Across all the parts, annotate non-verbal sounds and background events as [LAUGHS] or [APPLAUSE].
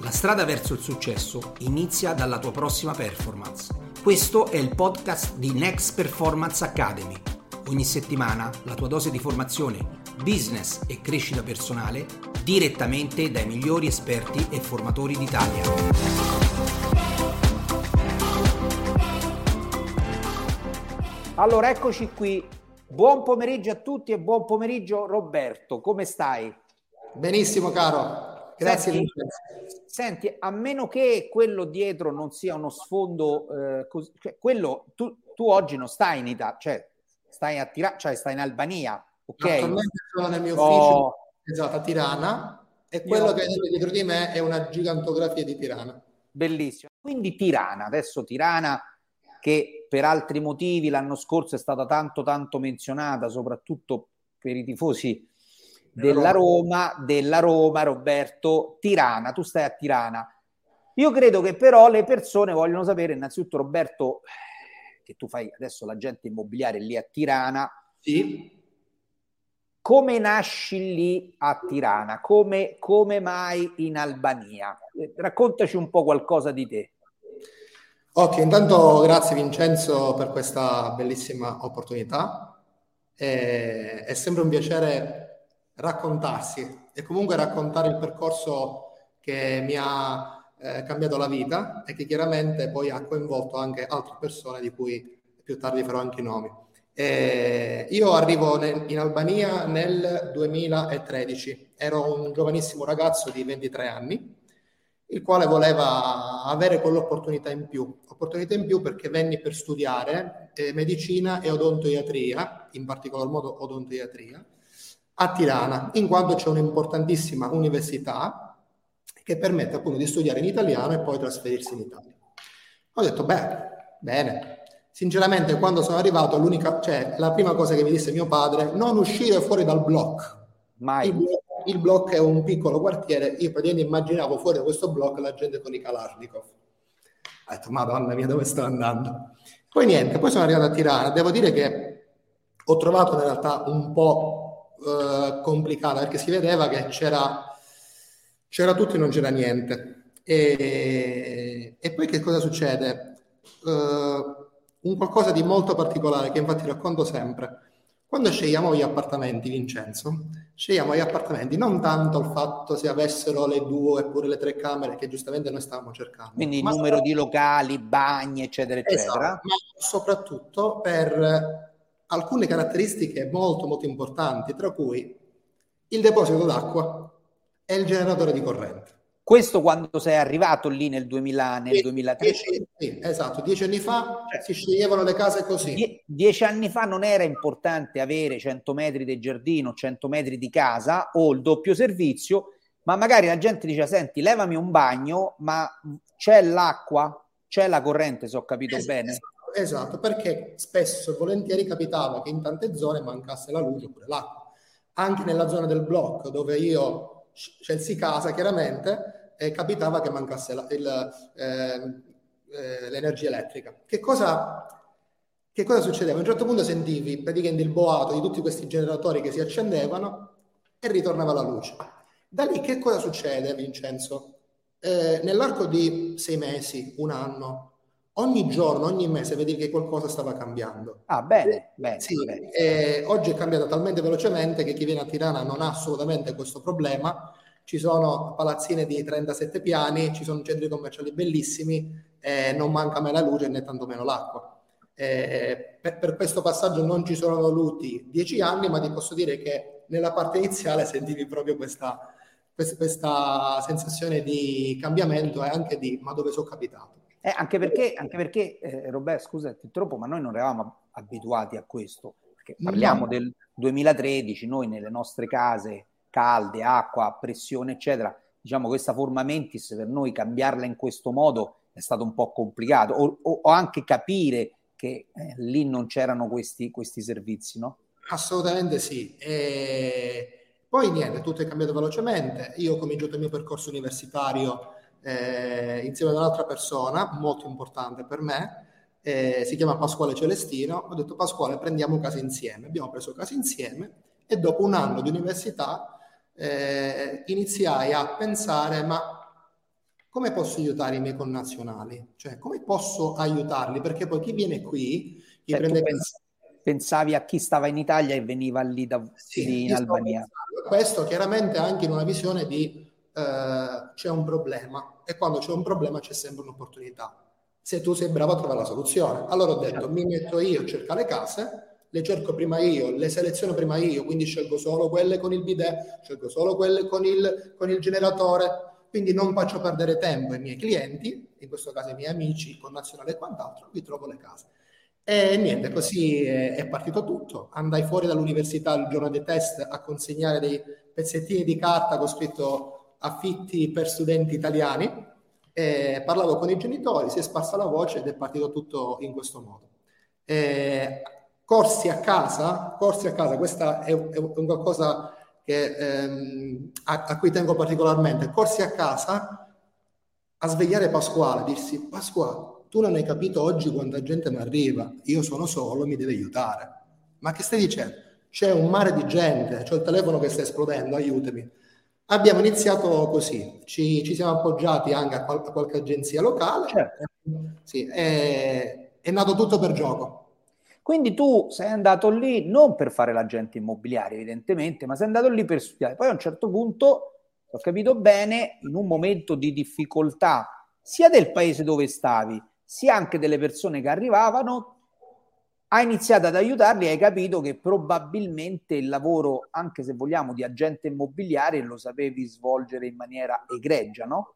La strada verso il successo inizia dalla tua prossima performance. Questo è il podcast di Next Performance Academy. Ogni settimana la tua dose di formazione, business e crescita personale direttamente dai migliori esperti e formatori d'Italia. Allora, eccoci qui. Buon pomeriggio a tutti e buon pomeriggio Roberto, come stai? Benissimo caro, Grazie. Senti, senti, a meno che quello dietro non sia uno sfondo, eh, cos- cioè, quello tu, tu, oggi non stai in Italia, cioè stai a Tirana, cioè stai in Albania, ok? Attualmente sono nel mio ufficio, oh. esatto, a Tirana, e quello Io... che è dietro di me è una gigantografia di Tirana. Bellissimo. Quindi Tirana, adesso Tirana che per altri motivi l'anno scorso è stata tanto tanto menzionata, soprattutto per i tifosi della Roma, della Roma, Roberto, Tirana, tu stai a Tirana. Io credo che però le persone vogliono sapere innanzitutto Roberto che tu fai adesso l'agente immobiliare lì a Tirana. Sì. Come nasci lì a Tirana? Come, come mai in Albania? Eh, raccontaci un po' qualcosa di te. Ok, intanto grazie Vincenzo per questa bellissima opportunità. È, è sempre un piacere raccontarsi e comunque raccontare il percorso che mi ha eh, cambiato la vita e che chiaramente poi ha coinvolto anche altre persone di cui più tardi farò anche i nomi. E io arrivo in Albania nel 2013, ero un giovanissimo ragazzo di 23 anni, il quale voleva avere quell'opportunità in più, opportunità in più perché venni per studiare eh, medicina e odontoiatria, in particolar modo odontoiatria, a Tirana, in quanto c'è un'importantissima università che permette appunto di studiare in italiano e poi trasferirsi in Italia. Ho detto, beh, bene. Sinceramente, quando sono arrivato, l'unica, cioè, la prima cosa che mi disse mio padre, non uscire fuori dal blocco. Mai. Il, il blocco è un piccolo quartiere, io praticamente immaginavo fuori da questo blocco la gente con i Kalashnikov. Ho detto, madonna mia, dove sto andando? Poi niente, poi sono arrivato a Tirana. Devo dire che ho trovato in realtà un po' eh, complicata perché si vedeva che c'era, c'era tutto e non c'era niente. E, e poi che cosa succede? Uh, un qualcosa di molto particolare che infatti racconto sempre. Quando scegliamo gli appartamenti, Vincenzo, scegliamo gli appartamenti non tanto il fatto se avessero le due oppure le tre camere che giustamente noi stavamo cercando. Quindi il numero di locali, bagni, eccetera, eccetera. Esatto, ma soprattutto per alcune caratteristiche molto molto importanti, tra cui il deposito d'acqua e il generatore di corrente. Questo quando sei arrivato lì nel, 2000, nel 2013? Sì, esatto, dieci anni fa cioè, si sceglievano le case così. Die, dieci anni fa non era importante avere 100 metri di giardino, 100 metri di casa o il doppio servizio, ma magari la gente dice, senti, levami un bagno, ma c'è l'acqua, c'è la corrente, se ho capito esatto, bene. Esatto Esatto, perché spesso e volentieri capitava che in tante zone mancasse la luce oppure l'acqua. Anche nella zona del blocco dove io scelsi casa, chiaramente, eh, capitava che mancasse la, il, eh, eh, l'energia elettrica. Che cosa, che cosa succedeva? A un certo punto sentivi praticamente il boato di tutti questi generatori che si accendevano e ritornava la luce. Da lì che cosa succede, Vincenzo? Eh, nell'arco di sei mesi, un anno, ogni giorno, ogni mese vedi che qualcosa stava cambiando. Ah, bene, bene. Sì, bene. Eh, oggi è cambiato talmente velocemente che chi viene a Tirana non ha assolutamente questo problema. Ci sono palazzine di 37 piani, ci sono centri commerciali bellissimi, eh, non manca mai la luce né tantomeno l'acqua. Eh, per, per, questo passaggio non ci sono voluti dieci anni, ma ti posso dire che nella parte iniziale sentivi proprio questa, questa, questa sensazione di cambiamento e anche di ma dove sono capitato. Eh, anche perché, anche perché eh, Roberto, scusa, ti troppo, ma noi non eravamo abituati a questo. Perché parliamo no. del 2013, noi nelle nostre case calde, acqua, pressione, eccetera, diciamo questa forma mentis per noi cambiarla in questo modo è stato un po' complicato. O, o, o anche capire che eh, lì non c'erano questi, questi servizi, no? Assolutamente sì. E poi niente, tutto è cambiato velocemente. Io ho cominciato il mio percorso universitario eh, insieme ad un'altra persona molto importante per me, eh, si chiama Pasquale Celestino, ho detto Pasquale prendiamo casa insieme, abbiamo preso casa insieme e dopo un anno di università eh, iniziai a pensare ma come posso aiutare i miei connazionali? Cioè, come posso aiutarli? Perché poi chi viene qui, chi cioè, prende... Pens- pensavi a chi stava in Italia e veniva lì, da, sì, lì in Albania. Questo chiaramente anche in una visione di eh, c'è un problema e quando c'è un problema c'è sempre un'opportunità. Se tu sei bravo a trovare la soluzione. Allora ho detto, certo. mi metto io a cercare le case, le cerco prima io, le seleziono prima io, quindi scelgo solo quelle con il bidet, scelgo solo quelle con il, con il generatore, quindi non faccio perdere tempo ai miei clienti, in questo caso ai miei amici, connazionali e quant'altro, vi trovo le case. E niente, così è, è, partito tutto. Andai fuori dall'università il giorno dei test a consegnare dei pezzettini di carta con scritto affitti per studenti italiani. E parlavo con i genitori, si è sparsa la voce ed è partito tutto in questo modo. E corsi a casa, corsi a casa, questa è, è un qualcosa che, ehm, a, a, cui tengo particolarmente, corsi a casa a svegliare Pasquale, dirsi Pasquale, tu non hai capito oggi quanta gente mi arriva, io sono solo, mi devi aiutare. Ma che stai dicendo? C'è un mare di gente, c'è il telefono che sta esplodendo, aiutami. Abbiamo iniziato così, ci, ci siamo appoggiati anche a, qual- a qualche agenzia locale, certo. sì, è, è nato tutto per gioco. Quindi tu sei andato lì non per fare l'agente immobiliare, evidentemente, ma sei andato lì per studiare. Poi a un certo punto, ho capito bene, in un momento di difficoltà sia del paese dove stavi, sia anche delle persone che arrivavano, hai iniziato ad aiutarli e hai capito che probabilmente il lavoro, anche se vogliamo, di agente immobiliare lo sapevi svolgere in maniera egregia, no?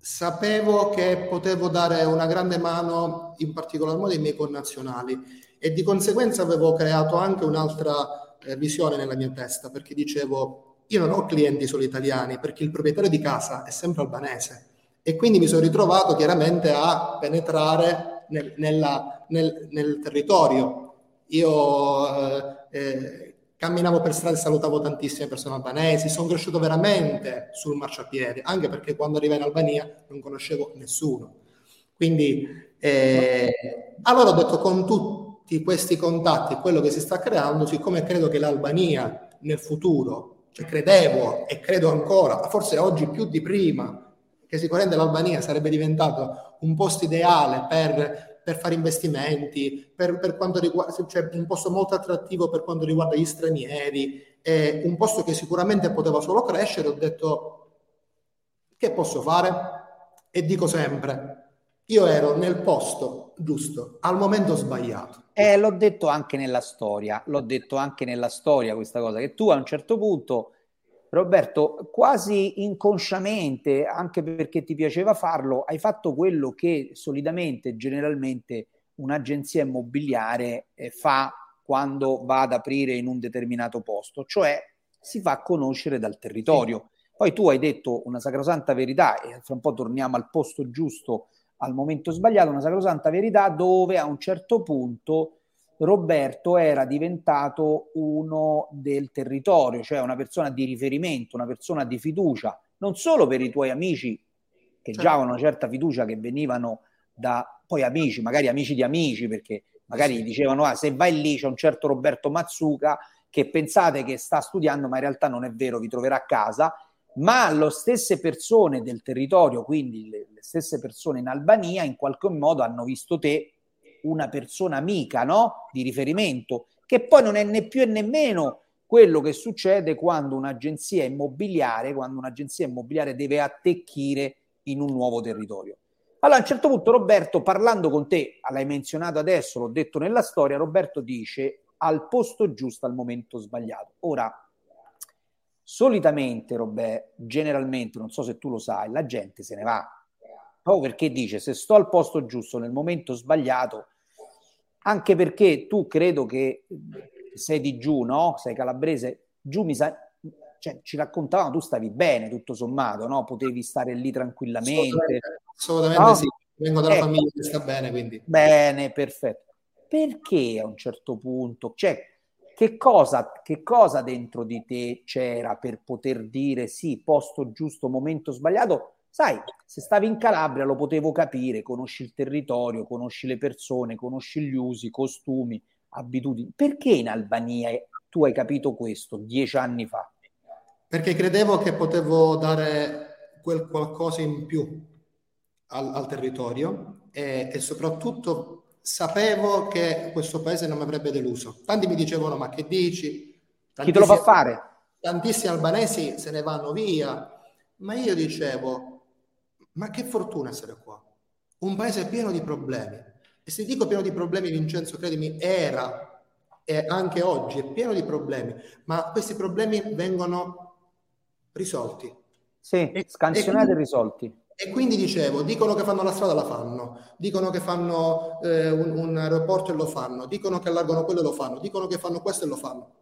Sapevo che potevo dare una grande mano, in particolar modo ai miei connazionali e di conseguenza avevo creato anche un'altra eh, visione nella mia testa perché dicevo io non ho clienti solo italiani perché il proprietario di casa è sempre albanese e quindi mi sono ritrovato chiaramente a penetrare nel, nella, nel, nel territorio. Io eh, eh, camminavo per strada e salutavo tantissime persone albanesi, sono cresciuto veramente sul marciapiede, anche perché quando arrivai in Albania non conoscevo nessuno. Quindi eh, allora ho detto con tutti questi contatti quello che si sta creando, siccome credo che l'Albania nel futuro, cioè credevo e credo ancora, forse oggi più di prima, che sicuramente l'Albania sarebbe diventato un posto ideale per, per fare investimenti, per, per quanto riguarda, cioè un posto molto attrattivo per quanto riguarda gli stranieri, eh, un posto che sicuramente poteva solo crescere, ho detto che posso fare? E dico sempre, io ero nel posto giusto, al momento sbagliato. Eh, l'ho detto anche nella storia, l'ho detto anche nella storia questa cosa, che tu a un certo punto, Roberto, quasi inconsciamente, anche perché ti piaceva farlo, hai fatto quello che solitamente, generalmente, un'agenzia immobiliare eh, fa quando va ad aprire in un determinato posto, cioè si fa conoscere dal territorio. Sì. Poi tu hai detto una sacrosanta verità e fra un po' torniamo al posto giusto al momento sbagliato, una sacrosanta verità dove a un certo punto Roberto era diventato uno del territorio, cioè una persona di riferimento, una persona di fiducia, non solo per i tuoi amici che certo. già avevano una certa fiducia che venivano da poi amici, magari amici di amici, perché magari dicevano ah, se vai lì c'è un certo Roberto Mazzuca che pensate che sta studiando, ma in realtà non è vero, vi troverà a casa ma le stesse persone del territorio, quindi le, le, stesse persone in Albania, in qualche modo hanno visto te una persona amica, no? Di riferimento, che poi non è né più e nemmeno quello che succede quando un'agenzia immobiliare, quando un'agenzia immobiliare deve attecchire in un nuovo territorio. Allora, a un certo punto, Roberto, parlando con te, l'hai menzionato adesso, l'ho detto nella storia, Roberto dice al posto giusto al momento sbagliato. Ora, Solitamente, Robè, generalmente, non so se tu lo sai, la gente se ne va. Proprio perché dice, se sto al posto giusto nel momento sbagliato, anche perché tu credo che sei di giù, no? Sei calabrese, giù mi sa... Cioè, ci raccontavano, tu stavi bene tutto sommato, no? Potevi stare lì tranquillamente. Assolutamente, no? sì, vengo dalla ecco. famiglia che sta bene, quindi. Bene, perfetto. Perché a un certo punto, cioè, che cosa, che cosa dentro di te c'era per poter dire sì, posto giusto, momento sbagliato? Sai, se stavi in Calabria lo potevo capire, conosci il territorio, conosci le persone, conosci gli usi, costumi, abitudini. Perché in Albania tu hai capito questo dieci anni fa? Perché credevo che potevo dare quel qualcosa in più al, al territorio e, e soprattutto sapevo che questo paese non mi avrebbe deluso. Tanti mi dicevano: Ma che dici? Chi te lo fa fare? Tantissimi albanesi se ne vanno via, ma io dicevo: Ma che fortuna essere qua! Un paese pieno di problemi. E se dico pieno di problemi, Vincenzo, credimi, era e anche oggi è pieno di problemi, ma questi problemi vengono risolti. Sì, scansionati e, e risolti. E quindi dicevo, dicono che fanno la strada, la fanno, dicono che fanno eh, un, un, aeroporto e lo fanno, dicono che allargano quello e lo fanno, dicono che fanno questo e lo fanno.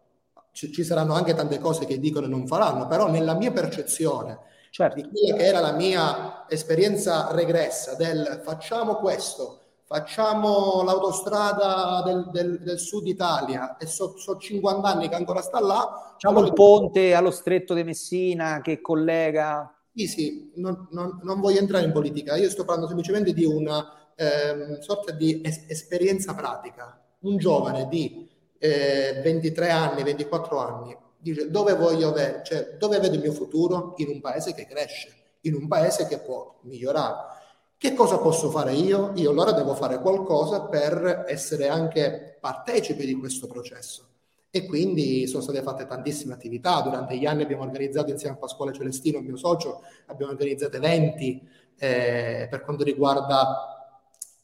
Ci, ci saranno anche tante cose che dicono e non faranno, però nella mia percezione certo. di quella che era la mia esperienza regressa del facciamo questo, facciamo l'autostrada del, del, del sud Italia e so, so, 50 anni che ancora sta là. Facciamo il ponte allo stretto di Messina che collega sì, sì, non, non, non, voglio entrare in politica, io sto parlando semplicemente di una eh, sorta di es- esperienza pratica. Un giovane di eh, 23 anni, 24 anni, dice dove voglio avere, cioè dove vedo il mio futuro? In un paese che cresce, in un paese che può migliorare. Che cosa posso fare io? Io allora devo fare qualcosa per essere anche partecipe di questo processo e quindi sono state fatte tantissime attività. Durante gli anni abbiamo organizzato insieme a Pasquale Celestino, il mio socio, abbiamo organizzato eventi eh, per quanto riguarda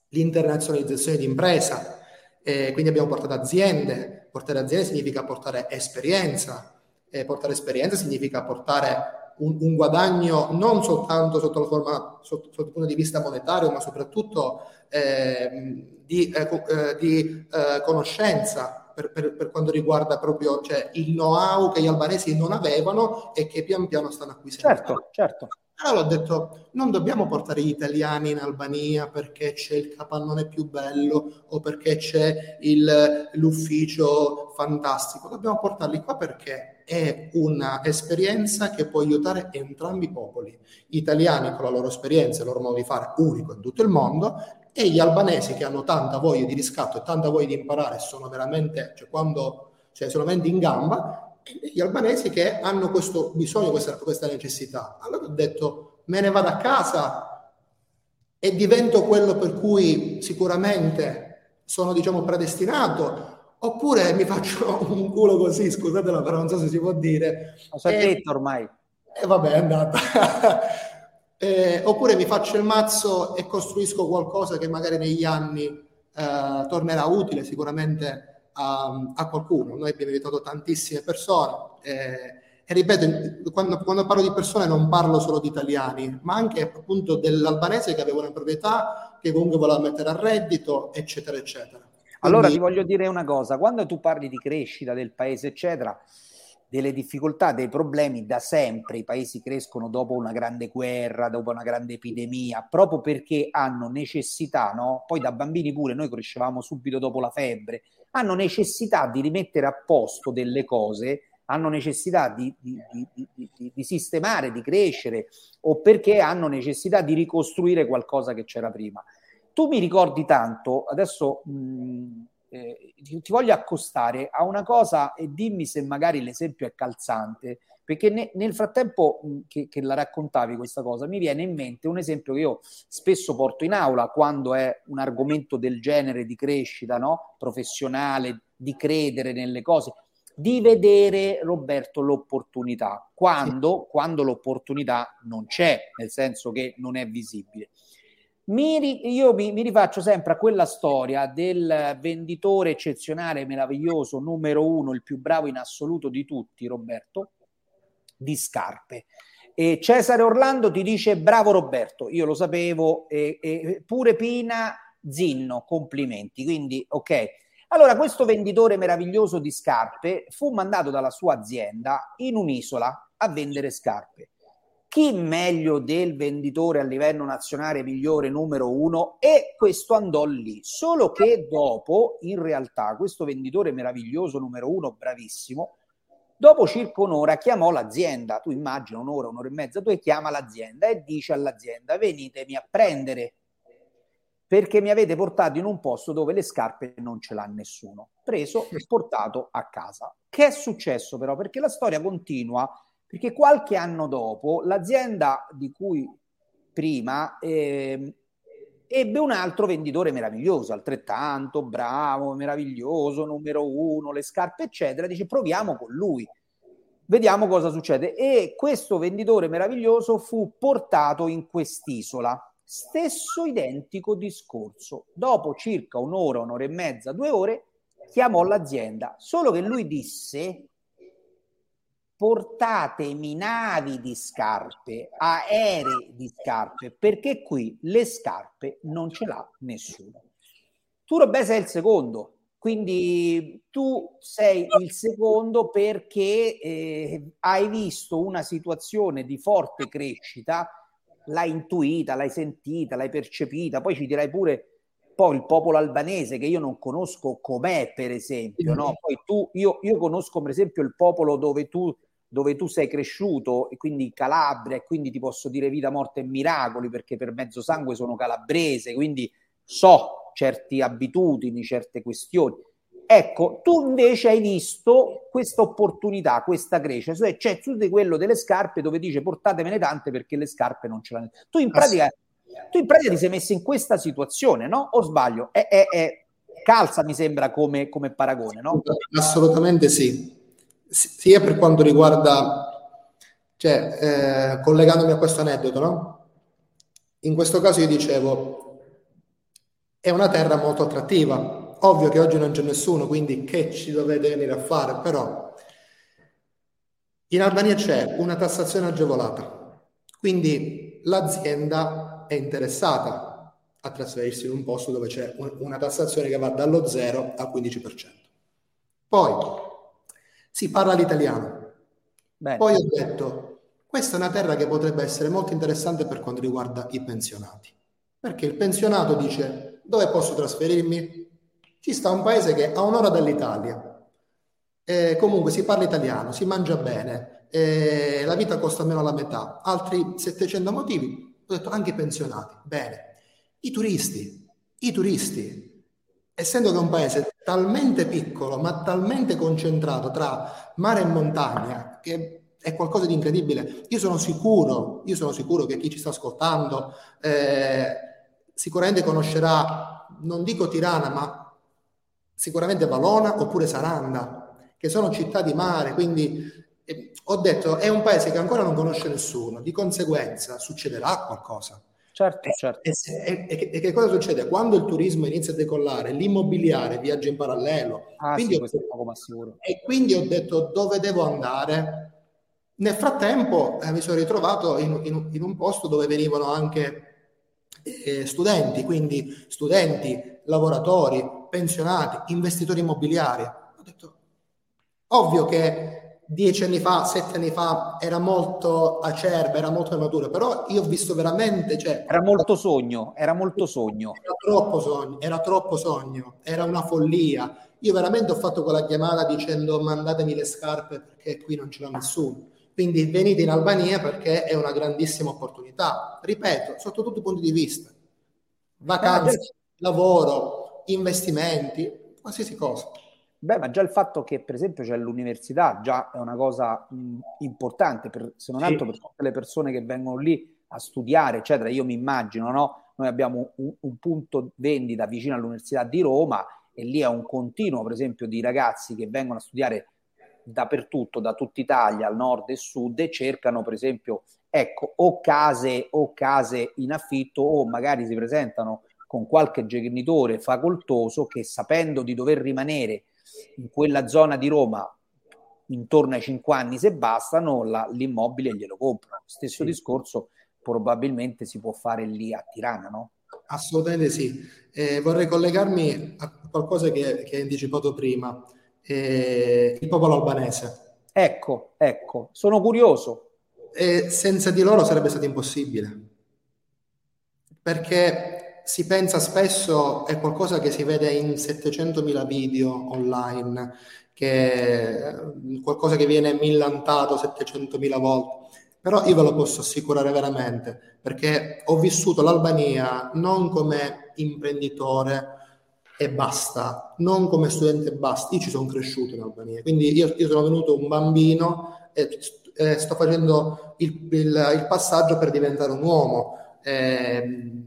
l'internazionalizzazione di impresa, eh, quindi abbiamo portato aziende, portare aziende significa portare esperienza, eh, portare esperienza significa portare un, un, guadagno non soltanto sotto, la forma, sotto, sotto, il punto di vista monetario, ma soprattutto ehm, di, eh, eh, di eh, conoscenza, per, per, per, quanto riguarda proprio cioè, il know-how che gli albanesi non avevano e che pian piano stanno acquisendo. Certo, certo. Allora ho detto, non dobbiamo portare gli italiani in Albania perché c'è il capannone più bello o perché c'è il, l'ufficio fantastico, dobbiamo portarli qua perché è un'esperienza che può aiutare entrambi i popoli, gli italiani con la loro esperienza e il loro modo di fare unico in tutto il mondo e gli albanesi che hanno tanta voglia di riscatto e tanta voglia di imparare, sono veramente, cioè quando, cioè solamente in gamba, gli albanesi che hanno questo bisogno, questa, questa necessità. Allora ho detto, me ne vado a casa e divento quello per cui sicuramente sono, diciamo, predestinato, oppure mi faccio [LAUGHS] un culo così, scusatela, però non so se si può dire. Lo sai detto ormai. E vabbè, è andata. [LAUGHS] Eh, oppure mi faccio il mazzo e costruisco qualcosa che magari negli anni eh, tornerà utile sicuramente a, a, qualcuno. Noi abbiamo aiutato tantissime persone eh, e ripeto, quando, quando, parlo di persone non parlo solo di italiani, ma anche appunto dell'albanese che aveva una proprietà, che comunque voleva mettere a reddito, eccetera, eccetera. Quindi... Allora ti voglio dire una cosa, quando tu parli di crescita del paese, eccetera, delle difficoltà, dei problemi da sempre. I paesi crescono dopo una grande guerra, dopo una grande epidemia, proprio perché hanno necessità, no? Poi da bambini pure noi crescevamo subito dopo la febbre, hanno necessità di rimettere a posto delle cose, hanno necessità di, di, di, di sistemare, di crescere o perché hanno necessità di ricostruire qualcosa che c'era prima. Tu mi ricordi tanto, adesso mh, eh, ti, ti, voglio accostare a una cosa e dimmi se magari l'esempio è calzante, perché ne, nel frattempo che, che, la raccontavi questa cosa mi viene in mente un esempio che io spesso porto in aula quando è un argomento del genere di crescita no? professionale, di credere nelle cose, di vedere Roberto l'opportunità quando, sì. quando l'opportunità non c'è, nel senso che non è visibile. Mi, io mi, mi, rifaccio sempre a quella storia del venditore eccezionale, meraviglioso, numero uno, il più bravo in assoluto di tutti, Roberto, di scarpe. E Cesare Orlando ti dice bravo Roberto, io lo sapevo, e, e pure Pina Zinno, complimenti. Quindi, ok. Allora, questo venditore meraviglioso di scarpe fu mandato dalla sua azienda in un'isola a vendere scarpe chi meglio del venditore a livello nazionale migliore numero uno e questo andò lì. Solo che dopo, in realtà, questo venditore meraviglioso numero uno, bravissimo, dopo circa un'ora chiamò l'azienda. Tu immagina un'ora, un'ora e mezza, tu chiama l'azienda e dice all'azienda venitemi a prendere perché mi avete portato in un posto dove le scarpe non ce l'ha nessuno. Preso e [LAUGHS] portato a casa. Che è successo però? Perché la storia continua perché qualche anno dopo l'azienda di cui prima, eh, ebbe un altro venditore meraviglioso, altrettanto bravo, meraviglioso, numero uno, le scarpe, eccetera. Dice proviamo con lui, vediamo cosa succede. E questo venditore meraviglioso fu portato in quest'isola. Stesso identico discorso. Dopo circa un'ora, un'ora e mezza, due ore, chiamò l'azienda. Solo che lui disse portatemi navi di scarpe, aerei di scarpe, perché qui le scarpe non ce l'ha nessuno. Tu Robè sei il secondo, quindi tu sei il secondo perché eh, hai visto una situazione di forte crescita, l'hai intuita, l'hai sentita, l'hai percepita, poi ci dirai pure poi il popolo albanese che io non conosco com'è per esempio, no? Poi tu, io, io conosco per esempio il popolo dove tu dove tu sei cresciuto e quindi Calabria e quindi ti posso dire vita, morte e miracoli perché per mezzo sangue sono calabrese, quindi so certe abitudini, certe questioni. Ecco, tu invece hai visto questa opportunità, questa crescita, cioè c'è tu di quello delle scarpe dove dice portatemene tante perché le scarpe non ce l'hanno. Tu in pratica, tu in pratica ti sei messo in questa situazione, no? O sbaglio? È, è, è calza, mi sembra, come, come paragone, no? Assolutamente sì sia per quanto riguarda, cioè, eh, collegandomi a questo aneddoto, no? In questo caso io dicevo, è una terra molto attrattiva. Ovvio che oggi non c'è nessuno, quindi che ci dovete venire a fare, però in Albania c'è una tassazione agevolata, quindi l'azienda è interessata a trasferirsi in un posto dove c'è una tassazione che va dallo 0 al 15%. Poi si parla l'italiano. Bene. Poi ho detto, questa è una terra che potrebbe essere molto interessante per quanto riguarda i pensionati. Perché il pensionato dice, dove posso trasferirmi? Ci sta un paese che a un'ora dall'Italia. Eh, comunque si parla italiano, si mangia bene, la vita costa meno la metà. Altri 700 motivi, ho detto anche i pensionati. Bene. I turisti, i turisti essendo che è un paese talmente piccolo ma talmente concentrato tra mare e montagna che è qualcosa di incredibile. Io sono sicuro, io sono sicuro che chi ci sta ascoltando eh, sicuramente conoscerà, non dico Tirana, ma sicuramente Valona oppure Saranda, che sono città di mare, quindi eh, ho detto è un paese che ancora non conosce nessuno, di conseguenza succederà qualcosa. Certo, certo. E, e, e, e, che cosa succede? Quando il turismo inizia a decollare, l'immobiliare viaggia in parallelo. Ah, quindi sì, questo è poco ma sicuro. E quindi ho detto dove devo andare? Nel frattempo eh, mi sono ritrovato in, in, in, un posto dove venivano anche eh, studenti, quindi studenti, lavoratori, pensionati, investitori immobiliari. Ho detto, ovvio che dieci anni fa, sette anni fa era molto acerba, era molto maturo, però io ho visto veramente... Cioè, era molto sogno, era molto sogno. Era troppo sogno, era troppo sogno, era una follia. Io veramente ho fatto quella chiamata dicendo mandatemi le scarpe perché qui non ce l'ha nessuno. Quindi venite in Albania perché è una grandissima opportunità. Ripeto, sotto tutti i punti di vista. Vacanze, eh, lavoro, investimenti, qualsiasi cosa. Beh, ma già il fatto che, per esempio, c'è l'università già è una cosa mh, importante, per, se non sì. altro per tutte le persone che vengono lì a studiare, eccetera. Io mi immagino, no? Noi abbiamo un, un punto vendita vicino all'Università di Roma e lì è un continuo, per esempio, di ragazzi che vengono a studiare dappertutto, da tutta Italia, al nord e sud, e cercano, per esempio, ecco, o case, o case in affitto, o magari si presentano con qualche genitore facoltoso che sapendo di dover rimanere in quella zona di Roma intorno ai 5 anni se bastano la, l'immobile glielo comprano. Stesso sì. discorso probabilmente si può fare lì a Tirana, no? Assolutamente sì. Eh, vorrei collegarmi a qualcosa che, che hai anticipato prima, eh, il popolo albanese. Ecco, ecco, sono curioso. Eh, senza di loro sarebbe stato impossibile, perché si pensa spesso, è qualcosa che si vede in 700.000 video online, che è qualcosa che viene millantato 700.000 volte. Però io ve lo posso assicurare veramente, perché ho vissuto l'Albania non come imprenditore e basta, non come studente e basta. Io ci sono cresciuto in Albania, quindi io, io sono venuto un bambino e, e sto facendo il, il, il passaggio per diventare un uomo eh,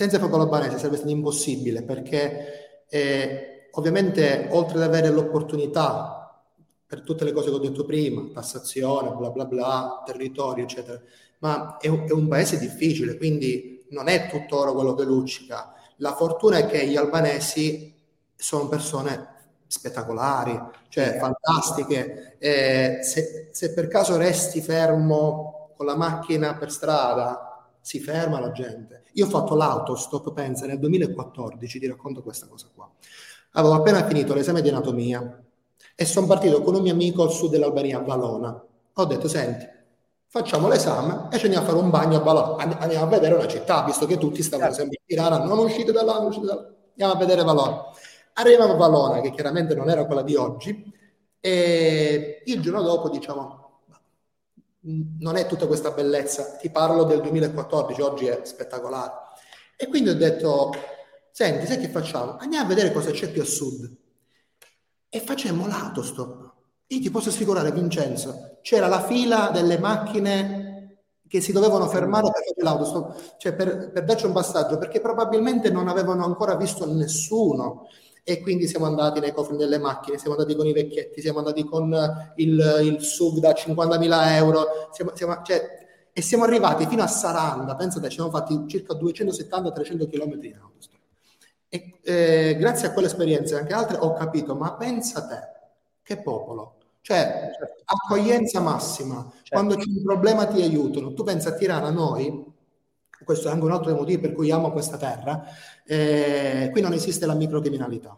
senza il popolo albanese sarebbe stato impossibile perché eh, ovviamente oltre ad avere l'opportunità per tutte le cose che ho detto prima, tassazione, bla bla bla, territorio, eccetera, ma è un, è un paese difficile, quindi non è tutto oro quello che luccica. La fortuna è che gli albanesi sono persone spettacolari, cioè fantastiche. Eh, se, se, per caso resti fermo con la macchina per strada, si ferma la gente. Io ho fatto l'autostop, pensa, nel 2014, ti racconto questa cosa qua. Avevo appena finito l'esame di anatomia e sono partito con un mio amico al sud dell'Albania, a Valona. Ho detto, senti, facciamo l'esame e ci andiamo a fare un bagno a Valona. Andiamo a vedere una città, visto che tutti stavano sempre in Tirana, non uscite da là, non uscite da là. Andiamo a vedere Valona. Arriviamo a Valona, che chiaramente non era quella di oggi, e il giorno dopo diciamo, non è tutta questa bellezza, ti parlo del 2014, oggi è spettacolare. E quindi ho detto, senti, sai che facciamo? Andiamo a vedere cosa c'è più a sud e facemmo l'autostop. Io ti posso assicurare, Vincenzo, c'era la fila delle macchine che si dovevano fermare per fare l'autostop, cioè per, per darci un passaggio, perché probabilmente non avevano ancora visto nessuno. E quindi siamo andati nei cofri delle macchine, siamo andati con i vecchietti, siamo andati con il, il SUV da 50.000 euro, siamo, siamo, cioè, e siamo arrivati fino a Saranda, pensate, ci siamo fatti circa 270-300 km in autostop. E eh, grazie a quell'esperienza e anche altre ho capito, ma pensa te, che popolo. Cioè, certo. accoglienza massima. Certo. Quando c'è un problema ti aiutano. Tu pensa a Tirana, noi, questo è anche un altro dei motivi per cui amo questa terra, eh, qui non esiste la microcriminalità.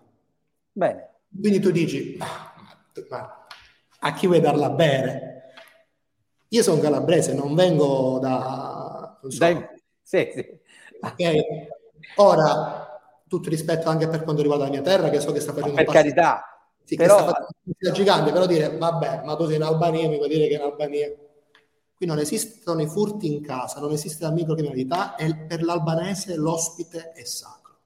Bene. Quindi tu dici, ma, ma a chi vuoi darla a bere? Io sono calabrese, non vengo da... Non so. Dai, sì, sì. Ok? Ora, tutto rispetto anche per quanto riguarda la mia terra, che so che sta facendo per un carità, sì, però... che sta facendo gigante, però dire, vabbè, ma tu sei in Albania, mi vuoi dire che in Albania... Qui non esistono i furti in casa, non esiste la microcriminalità e per l'albanese l'ospite è sacro.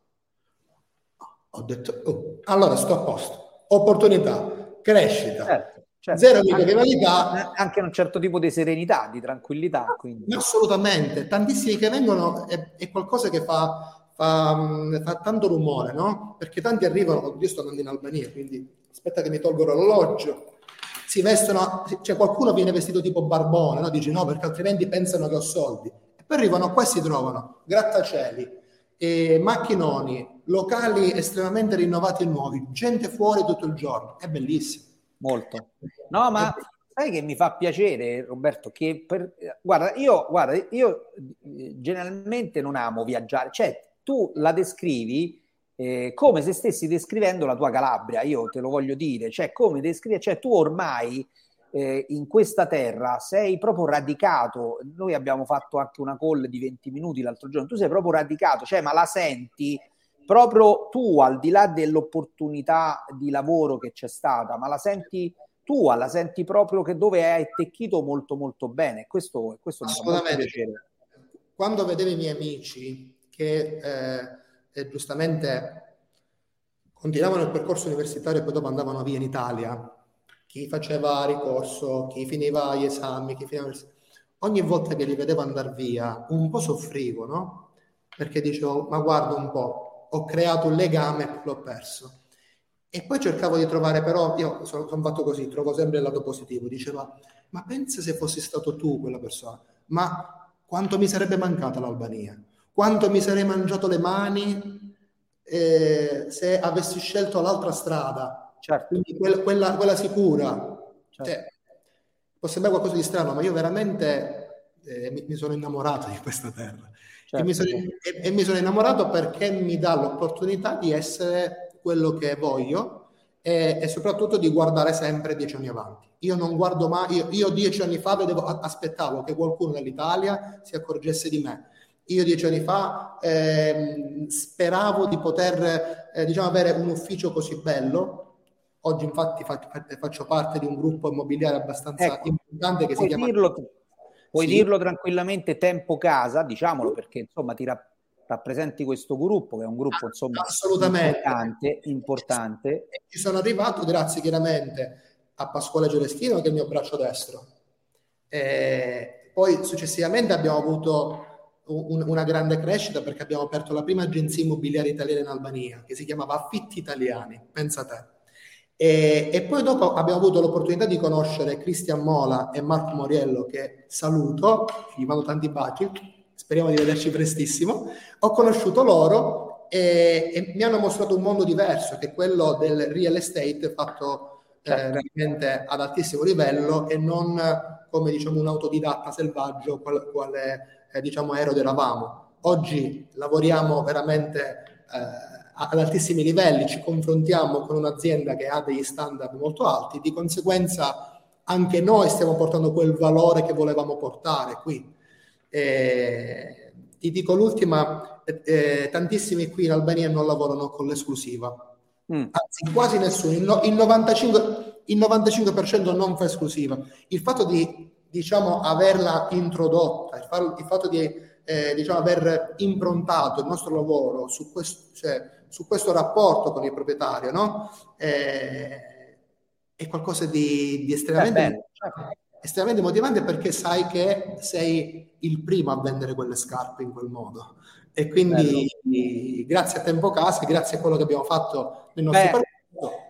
Ho detto, oh, allora sto a posto. Opportunità, crescita, certo, certo. zero microcriminalità. Anche, anche un certo tipo di serenità, di tranquillità. Quindi. Assolutamente, tantissimi che vengono, è, è qualcosa che fa fa, fa, tanto rumore, no? Perché tanti arrivano, io sto andando in Albania, quindi aspetta che mi tolgo l'orologio, si vestono, cioè qualcuno viene vestito tipo barbone, no? Dici no, perché altrimenti pensano che ho soldi. E poi arrivano qua e si trovano grattacieli, e macchinoni, locali estremamente rinnovati e nuovi, gente fuori tutto il giorno, è bellissimo. Molto. No, ma sai che mi fa piacere, Roberto, che per, guarda, io, guarda, io generalmente non amo viaggiare, cioè tu la descrivi eh, come se stessi descrivendo la tua Calabria, io te lo voglio dire, cioè come descrivi, cioè tu ormai eh, in questa terra sei proprio radicato, noi abbiamo fatto anche una call di 20 minuti l'altro giorno, tu sei proprio radicato, cioè ma la senti proprio tu al di là dell'opportunità di lavoro che c'è stata, ma la senti tua, la senti proprio che dove hai attecchito molto molto bene, questo, questo mi fa molto piacere. Quando vedevo i miei amici che eh, eh, giustamente continuavano il percorso universitario e poi dopo andavano via in Italia, chi faceva ricorso, chi finiva gli esami, chi finiva... Ogni volta che li vedevo andare via, un po' soffrivo, no? Perché dicevo, ma guarda un po', ho creato un legame e l'ho perso. E poi cercavo di trovare, però, io sono, sono fatto così, trovo sempre il lato positivo. Diceva, ma pensa se fossi stato tu quella persona, ma quanto mi sarebbe mancata l'Albania? Quanto mi sarei mangiato le mani eh, se avessi scelto l'altra strada. Certo. Quindi quella, quella, quella sicura. Certo. Cioè, può sembrare qualcosa di strano, ma io veramente eh, mi, mi, sono innamorato di questa terra. Certo. E, mi sono, e, e, mi sono, innamorato perché mi dà l'opportunità di essere quello che voglio e, e soprattutto di guardare sempre dieci anni avanti. Io non guardo mai, io, io dieci anni fa vedevo, aspettavo che qualcuno dall'Italia si accorgesse di me io dieci anni fa eh, speravo di poter eh, diciamo, avere un ufficio così bello. Oggi infatti faccio parte di un gruppo immobiliare abbastanza ecco, importante che si chiama... Dirlo, puoi sì. dirlo tranquillamente tempo casa, diciamolo perché insomma ti rapp- rappresenti questo gruppo che è un gruppo insomma assolutamente importante, importante. ci sono arrivato grazie chiaramente a Pasquale Gelestino che è il mio braccio destro. Eh, poi successivamente abbiamo avuto un, una grande crescita perché abbiamo aperto la prima agenzia immobiliare italiana in Albania che si chiamava Affitti Italiani, pensa te. E, e, poi dopo abbiamo avuto l'opportunità di conoscere Cristian Mola e Marco Moriello, che saluto, gli mando tanti baci, speriamo di vederci prestissimo. Ho conosciuto loro e, e mi hanno mostrato un mondo diverso, che è quello del real estate fatto eh, certo. veramente ad altissimo livello e non come diciamo un autodidatta selvaggio quale, quale eh, diciamo ero ed eravamo. Oggi lavoriamo veramente eh, ad altissimi livelli, ci confrontiamo con un'azienda che ha degli standard molto alti, di conseguenza anche noi stiamo portando quel valore che volevamo portare qui. E, ti dico l'ultima, eh, tantissimi qui in Albania non lavorano con l'esclusiva, mm. anzi quasi nessuno, il, no, il, 95, il 95% non fa esclusiva. Il fatto di diciamo, averla introdotta, il, fa, il fatto di eh, diciamo, aver improntato il nostro lavoro su questo, cioè, su questo rapporto con il proprietario, no? Eh, è qualcosa di, di estremamente, estremamente, motivante perché sai che sei il primo a vendere quelle scarpe in quel modo. E quindi Bello. grazie a Tempo Casa, grazie a quello che abbiamo fatto nel nostro Beh,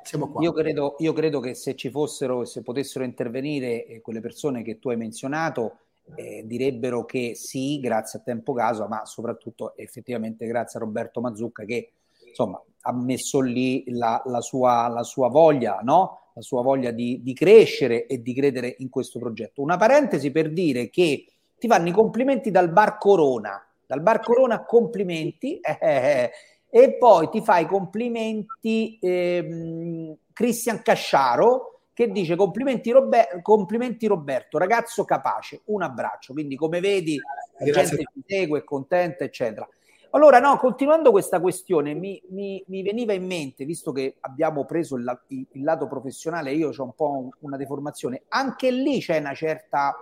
siamo qua. Io credo, io credo, che se ci fossero, se potessero intervenire eh, quelle persone che tu hai menzionato, eh, direbbero che sì, grazie a Tempo Caso, ma soprattutto effettivamente grazie a Roberto Mazzucca che insomma, ha messo lì la, la, sua, la sua, voglia, no? la sua voglia di, di, crescere e di credere in questo progetto. Una parentesi per dire che ti fanno i complimenti dal bar Corona, dal bar Corona complimenti, [LAUGHS] eh, eh, eh, e poi ti fa i complimenti ehm, Cristian Casciaro che dice complimenti, Robert, complimenti Roberto, ragazzo capace, un abbraccio, quindi come vedi la gente ti segue, è contenta, eccetera. Allora, no, continuando questa questione, mi, mi, mi, veniva in mente, visto che abbiamo preso il, il, il lato professionale, io ho un po' un, una deformazione, anche lì c'è una certa,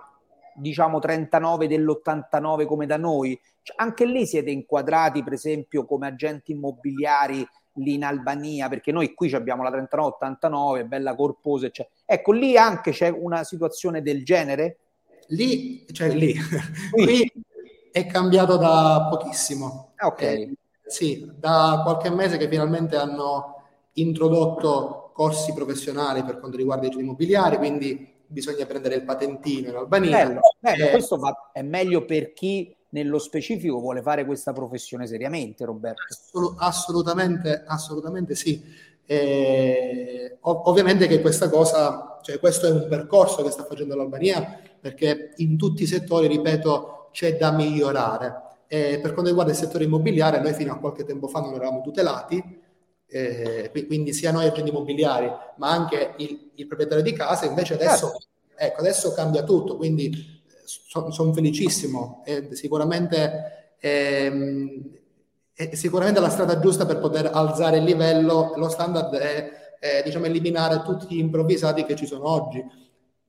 diciamo, 39 dell'89 come da noi, cioè, anche lì siete inquadrati, per esempio, come agenti immobiliari lì in Albania, perché noi qui abbiamo la 39-89, bella corposa, eccetera. Ecco, lì anche c'è una situazione del genere? Lì, cioè lì, qui è cambiato da pochissimo. Ok. Eh, sì, da qualche mese che finalmente hanno introdotto corsi professionali per quanto riguarda i geni immobiliari, quindi bisogna prendere il patentino in Albania. Bello, bello. Eh, questo va, è meglio per chi nello specifico vuole fare questa professione seriamente, Roberto. Assolut- assolutamente, assolutamente sì. Eh, ov- ovviamente che questa cosa, cioè questo è un percorso che sta facendo l'Albania, perché in tutti i settori, ripeto, c'è da migliorare. E per quanto riguarda il settore immobiliare, noi fino a qualche tempo fa non eravamo tutelati, eh, quindi sia noi agenti immobiliari, ma anche il, il proprietario di casa, invece adesso, certo. ecco, adesso cambia tutto, quindi eh, sono son felicissimo. E sicuramente, ehm, è sicuramente la strada giusta per poter alzare il livello, lo standard è, è diciamo, eliminare tutti gli improvvisati che ci sono oggi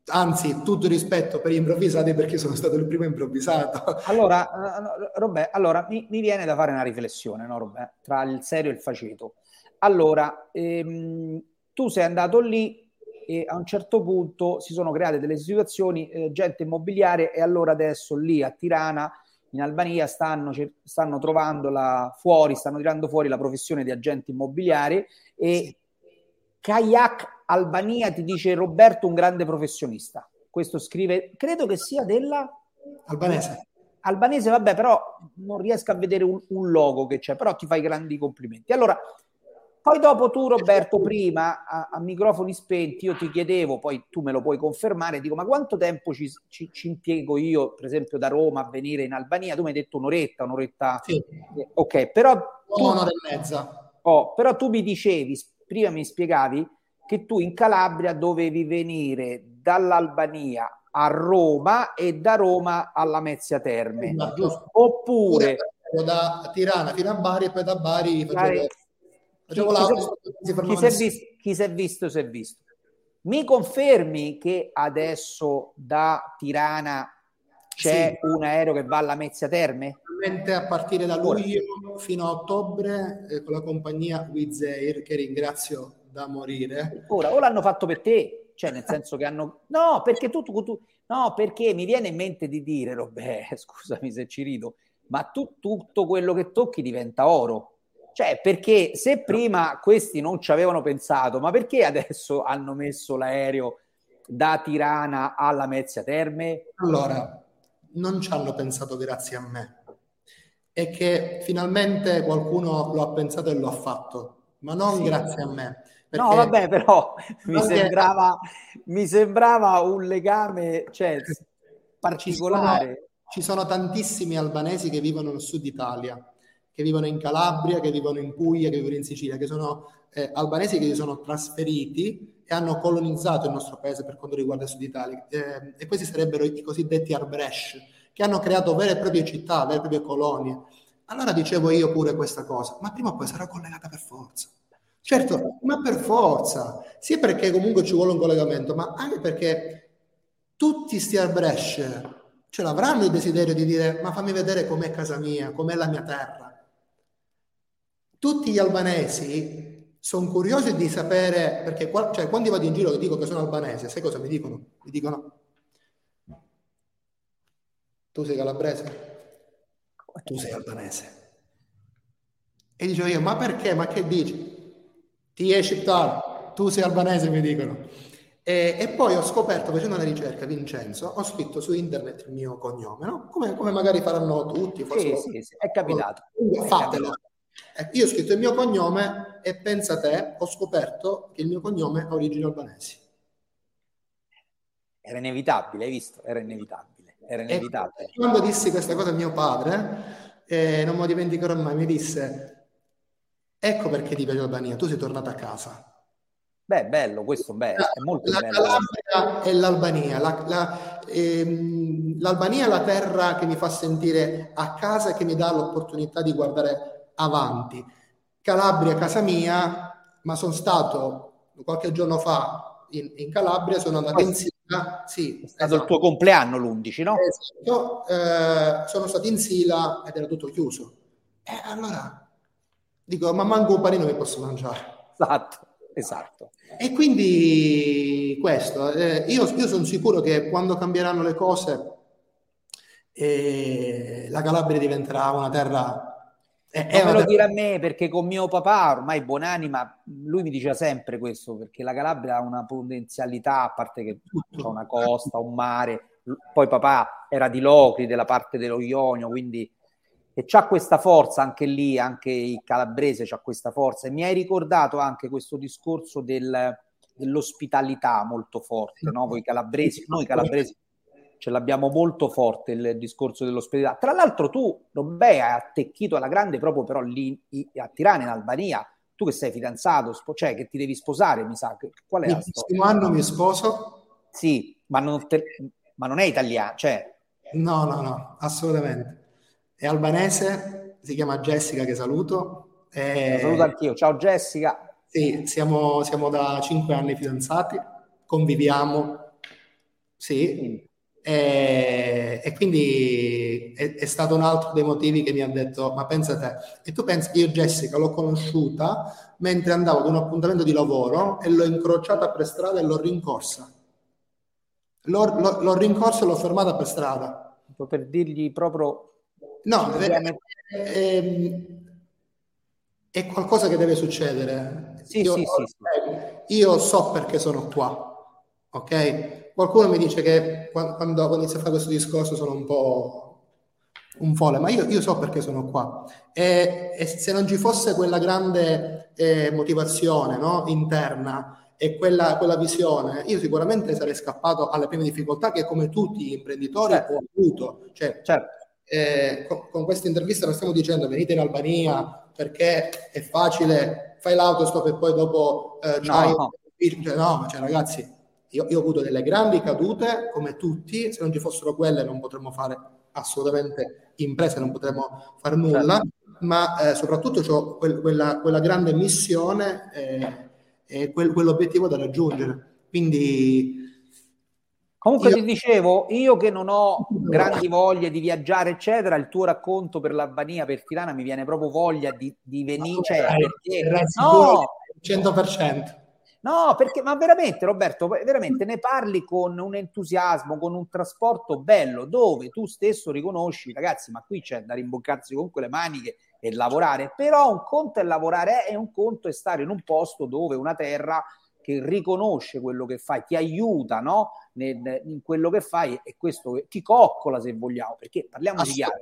anzi tutto rispetto per gli improvvisati perché sono stato il primo improvvisato. [LAUGHS] Allora, eh, Robè, allora mi, mi, viene da fare una riflessione, no, Robè, tra il serio e il faceto. Allora, ehm, tu sei andato lì e a un certo punto si sono create delle situazioni, eh, gente immobiliare e allora adesso lì a Tirana, in Albania, stanno, stanno trovandola fuori, stanno tirando fuori la professione di agenti immobiliari e Kayak Albania ti dice Roberto un grande professionista. Questo scrive, credo che sia della albanese. Albanese, vabbè, però non riesco a vedere un, un logo che c'è, però ti fai grandi complimenti. Allora, poi dopo tu, Roberto, prima a, a, microfoni spenti, io ti chiedevo, poi tu me lo puoi confermare, dico, ma quanto tempo ci, ci, ci impiego io, per esempio, da Roma a venire in Albania? Tu mi hai detto un'oretta, un'oretta. Sì. Ok, però... Tu, un'ora e mezza. Oh, però tu mi dicevi, prima mi spiegavi che tu in Calabria dovevi venire dall'Albania a Roma e da Roma alla Mezzia Terme, giusto? Oppure da Tirana fino a Bari e poi da Bari facevo chi, chi, si è visto, chi si è visto si è visto. Mi confermi che adesso da Tirana c'è sì. un aereo che va alla Mezzia Terme? a partire da luglio fino a ottobre eh, con la compagnia Wizz Air che ringrazio da morire. Ora, o l'hanno fatto per te? cioè nel senso che hanno... [LAUGHS] No, perché tu, tu, tu... No, perché mi viene in mente di dire, Robè, [LAUGHS] scusami se ci rido, ma tu tutto quello che tocchi diventa oro. Cioè, perché se prima questi non ci avevano pensato, ma perché adesso hanno messo l'aereo da Tirana alla Mezzia Terme? Allora, non ci hanno pensato grazie a me. È che finalmente qualcuno lo ha pensato e lo ha fatto, ma non sì. grazie a me. No, vabbè, però mi sembrava, mi sembrava, un legame cioè, particolare. Ci sono, ci sono tantissimi albanesi che vivono nel sud Italia, che vivono in Calabria, che vivono in Puglia, che vivono in Sicilia, che sono eh, albanesi che si sono trasferiti e hanno colonizzato il nostro paese per quanto riguarda il sud Italia. Eh, e questi sarebbero i cosiddetti Arbresh, che hanno creato vere e proprie città, vere e proprie colonie. Allora dicevo io pure questa cosa, ma prima o poi sarà collegata per forza. Certo, ma per forza, sia perché comunque ci vuole un collegamento, ma anche perché tutti sti Arbresh ce l'avranno il desiderio di dire ma fammi vedere com'è casa mia, com'è la mia terra. Tutti gli albanesi sono curiosi di sapere, perché cioè, quando vado in giro e dico che sono albanese, sai cosa mi dicono? Mi dicono, tu sei calabrese? Tu sei albanese. E dicevo io, ma perché? Ma che dici? Ti esci tu sei albanese, mi dicono. E, e, poi ho scoperto, facendo una ricerca, Vincenzo, ho scritto su internet il mio cognome, no? come, come magari faranno tutti. Forse sì, sì, sì, è capitato. Fatelo. Eh, io ho scritto il mio cognome e pensa te, ho scoperto che il mio cognome ha origini albanesi. Era inevitabile, hai visto? Era inevitabile. Era inevitabile. E quando dissi questa cosa a mio padre, eh, non me lo dimenticherò mai, mi disse Ecco perché ti piace l'Albania, tu sei tornato a casa. Beh, bello, questo beh, è molto la, bello. Calabria e l'Albania. La, la, ehm, L'Albania è la terra che mi fa sentire a casa e che mi dà l'opportunità di guardare avanti. Calabria è casa mia, ma sono stato qualche giorno fa in, in Calabria, sono andato in Sila. Sì, è stato esatto. il tuo compleanno l'11, no? Esatto, eh, sono stato in Sila ed era tutto chiuso. E eh, allora Dico, ma manco un panino mi posso mangiare. Esatto, esatto. E quindi questo, eh, io, io sono sicuro che quando cambieranno le cose eh, la Calabria diventerà una terra... Eh, non me lo dire a me perché con mio papà, ormai buonanima, lui mi diceva sempre questo, perché la Calabria ha una potenzialità, a parte che c'è una costa, un mare, poi papà era di Locri, della parte dello Ionio, quindi e c'ha questa forza anche lì, anche il calabrese c'ha questa forza. E mi hai ricordato anche questo discorso del, dell'ospitalità molto forte, no? Voi calabresi, noi calabresi ce l'abbiamo molto forte il discorso dell'ospitalità. Tra l'altro tu, Robè, hai attecchito alla grande proprio però lì a Tirana, in Albania, tu che sei fidanzato, cioè che ti devi sposare, mi sa, qual è il prossimo anno mi sposo. Sì, ma non, te, ma non è italiano, cioè... No, no, no, assolutamente è albanese, si chiama Jessica che saluto. E... Saluto anch'io, ciao Jessica. Sì, siamo, siamo da cinque anni fidanzati, conviviamo, sì, e, e quindi è, è, stato un altro dei motivi che mi ha detto, ma pensa te, e tu pensi che io Jessica l'ho conosciuta mentre andavo ad un appuntamento di lavoro e l'ho incrociata per strada e l'ho rincorsa. L'ho, l'ho, l'ho rincorsa e l'ho fermata per strada. Per dirgli proprio No, è, è, ehm, è, qualcosa che deve succedere. Sì, io, sì, sì, io so perché sono qua, ok? Qualcuno mi dice che quando, quando inizio a fare questo discorso sono un po' un folle, ma io, io so perché sono qua. E, e, se non ci fosse quella grande eh, motivazione no? interna e quella, quella, visione, io sicuramente sarei scappato alle prime difficoltà che come tutti gli imprenditori certo. ho avuto. Cioè, certo eh, con, con, questa intervista non stiamo dicendo venite in Albania perché è facile, fai l'autostop e poi dopo eh, c'hai... No, cioè, no cioè, ragazzi, io, io, ho avuto delle grandi cadute come tutti, se non ci fossero quelle non potremmo fare assolutamente imprese, non potremmo fare nulla, certo. ma eh, soprattutto ho quel, quella, quella, grande missione eh, e quel, quell'obiettivo da raggiungere. Quindi Comunque io... ti dicevo, io che non ho grandi voglie di viaggiare, eccetera, il tuo racconto per l'Albania, per Tirana, mi viene proprio voglia di, di venire. Cioè, perché... No! 100%. No, perché, ma veramente, Roberto, veramente ne parli con un entusiasmo, con un trasporto bello, dove tu stesso riconosci, ragazzi, ma qui c'è da rimboccarsi comunque le maniche e lavorare, però un conto è lavorare e un conto è stare in un posto dove una terra che riconosce quello che fai, ti aiuta no? Nel, in quello che fai e questo ti coccola se vogliamo, perché parliamoci chiaro,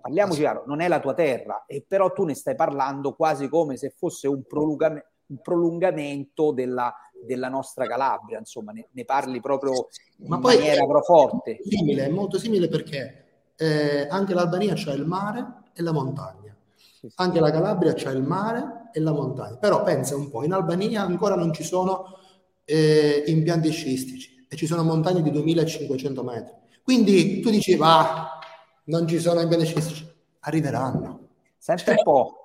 parliamoci chiaro, non è la tua terra, e però tu ne stai parlando quasi come se fosse un prolungamento un prolungamento della, della nostra Calabria, insomma, ne, ne parli proprio in Ma maniera poi forte. Simile, è molto simile perché eh, anche l'Albania c'è il mare e la montagna. Sì, sì. Anche la Calabria c'è il mare e la montagna. Però pensa un po', in Albania ancora non ci sono eh, impianti sciistici e ci sono montagne di 2500 metri. Quindi tu dici, va, non ci sono impianti sciistici. Arriveranno. Senti un po',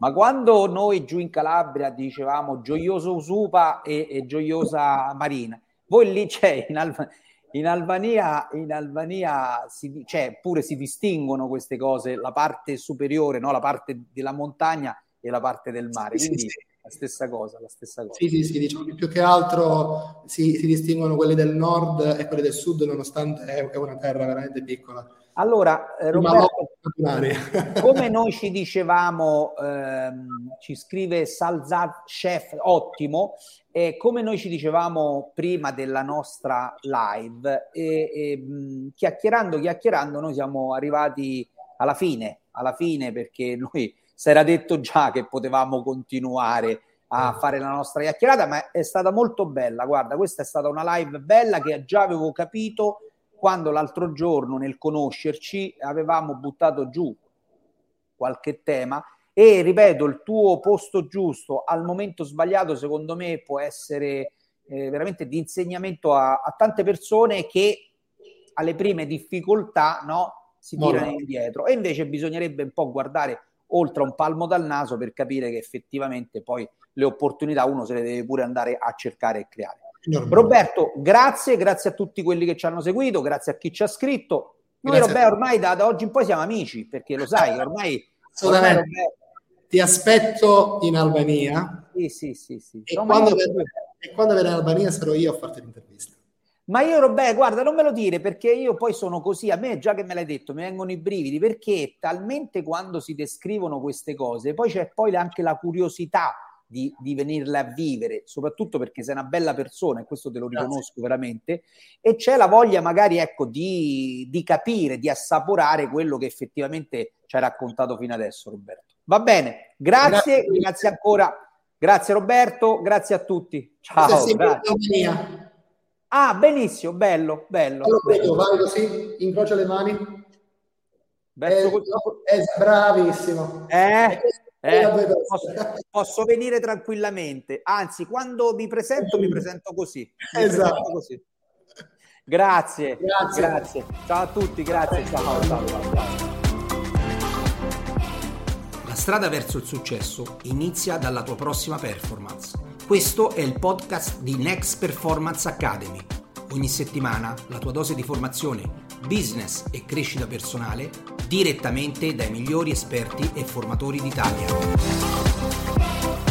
ma quando noi giù in Calabria dicevamo gioioso Usupa e, e gioiosa Marina, voi lì [LAUGHS] c'è in, Alba, in Albania, in Albania si, cioè, pure si distinguono queste cose, la parte superiore, no? la parte della montagna e la parte del mare. Quindi sì, sì. La stessa cosa, la stessa cosa. Sì, sì, sì, diciamo che più che altro si, si distinguono quelli del nord e quelli del sud, nonostante è, è una terra veramente piccola. Allora, eh, Roberto, [LAUGHS] come noi ci dicevamo, ehm, ci scrive Salzat Chef, ottimo, e come noi ci dicevamo prima della nostra live, e, e, mh, chiacchierando, chiacchierando, noi siamo arrivati alla fine, alla fine perché noi si era detto già che potevamo continuare a fare la nostra chiacchierata, ma è stata molto bella. Guarda, questa è stata una live bella che già avevo capito quando l'altro giorno nel conoscerci avevamo buttato giù qualche tema e ripeto il tuo posto giusto al momento sbagliato secondo me può essere eh, veramente di insegnamento a, a, tante persone che alle prime difficoltà no, si tirano no. indietro e invece bisognerebbe un po' guardare oltre un palmo dal naso per capire che effettivamente poi le opportunità uno se le deve pure andare a cercare e creare. Roberto, grazie, grazie a tutti quelli che ci hanno seguito, grazie a chi ci ha scritto. Noi Roberto ormai da, da, oggi in poi siamo amici, perché lo sai, ormai... Assolutamente. Ormai Ti aspetto in Albania. Sì, sì, sì. sì. E, quando verrò, e quando verrai in Albania sarò io a farti l'intervista. Ma io, Roberto, guarda, non me lo dire perché io poi sono così. A me, già che me l'hai detto, mi vengono i brividi perché talmente quando si descrivono queste cose, poi c'è poi anche la curiosità di, di venirle a vivere, soprattutto perché sei una bella persona e questo te lo riconosco Grazie. veramente, e c'è la voglia magari ecco di, di capire, di assaporare quello che effettivamente ci hai raccontato fino adesso Roberto. Va bene, grazie, grazie, grazie ancora, grazie Roberto, grazie a tutti. Ciao. Ah, benissimo, bello, bello. Allora, bello. vai così, incrocia le mani. Verso... Eh, eh, bravissimo. Eh? Eh, posso, posso, venire tranquillamente, anzi, quando mi presento, mi presento così. Mi esatto. Presento così. Grazie, grazie, grazie. Ciao a tutti, grazie. Ciao, ciao, ciao. La strada verso il successo inizia dalla tua prossima performance. Questo è il podcast di Next Performance Academy. Ogni settimana la tua dose di formazione, business e crescita personale direttamente dai migliori esperti e formatori d'Italia.